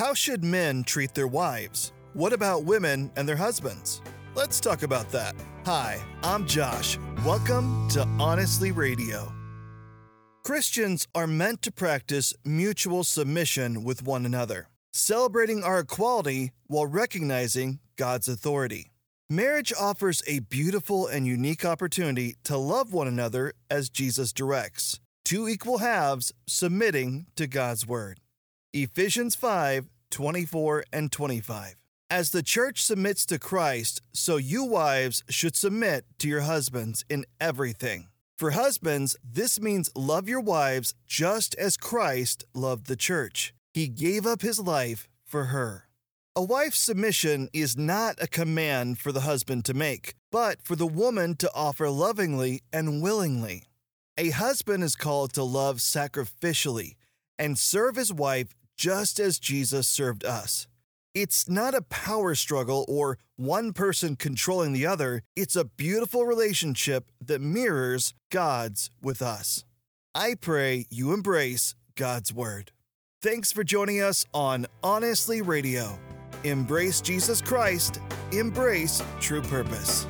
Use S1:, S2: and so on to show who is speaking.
S1: How should men treat their wives? What about women and their husbands? Let's talk about that. Hi, I'm Josh. Welcome to Honestly Radio. Christians are meant to practice mutual submission with one another, celebrating our equality while recognizing God's authority. Marriage offers a beautiful and unique opportunity to love one another as Jesus directs, two equal halves submitting to God's word. Ephesians 5 24 and 25. As the church submits to Christ, so you wives should submit to your husbands in everything. For husbands, this means love your wives just as Christ loved the church. He gave up his life for her. A wife's submission is not a command for the husband to make, but for the woman to offer lovingly and willingly. A husband is called to love sacrificially and serve his wife just as Jesus served us. It's not a power struggle or one person controlling the other, it's a beautiful relationship that mirrors God's with us. I pray you embrace God's Word. Thanks for joining us on Honestly Radio. Embrace Jesus Christ, embrace true purpose.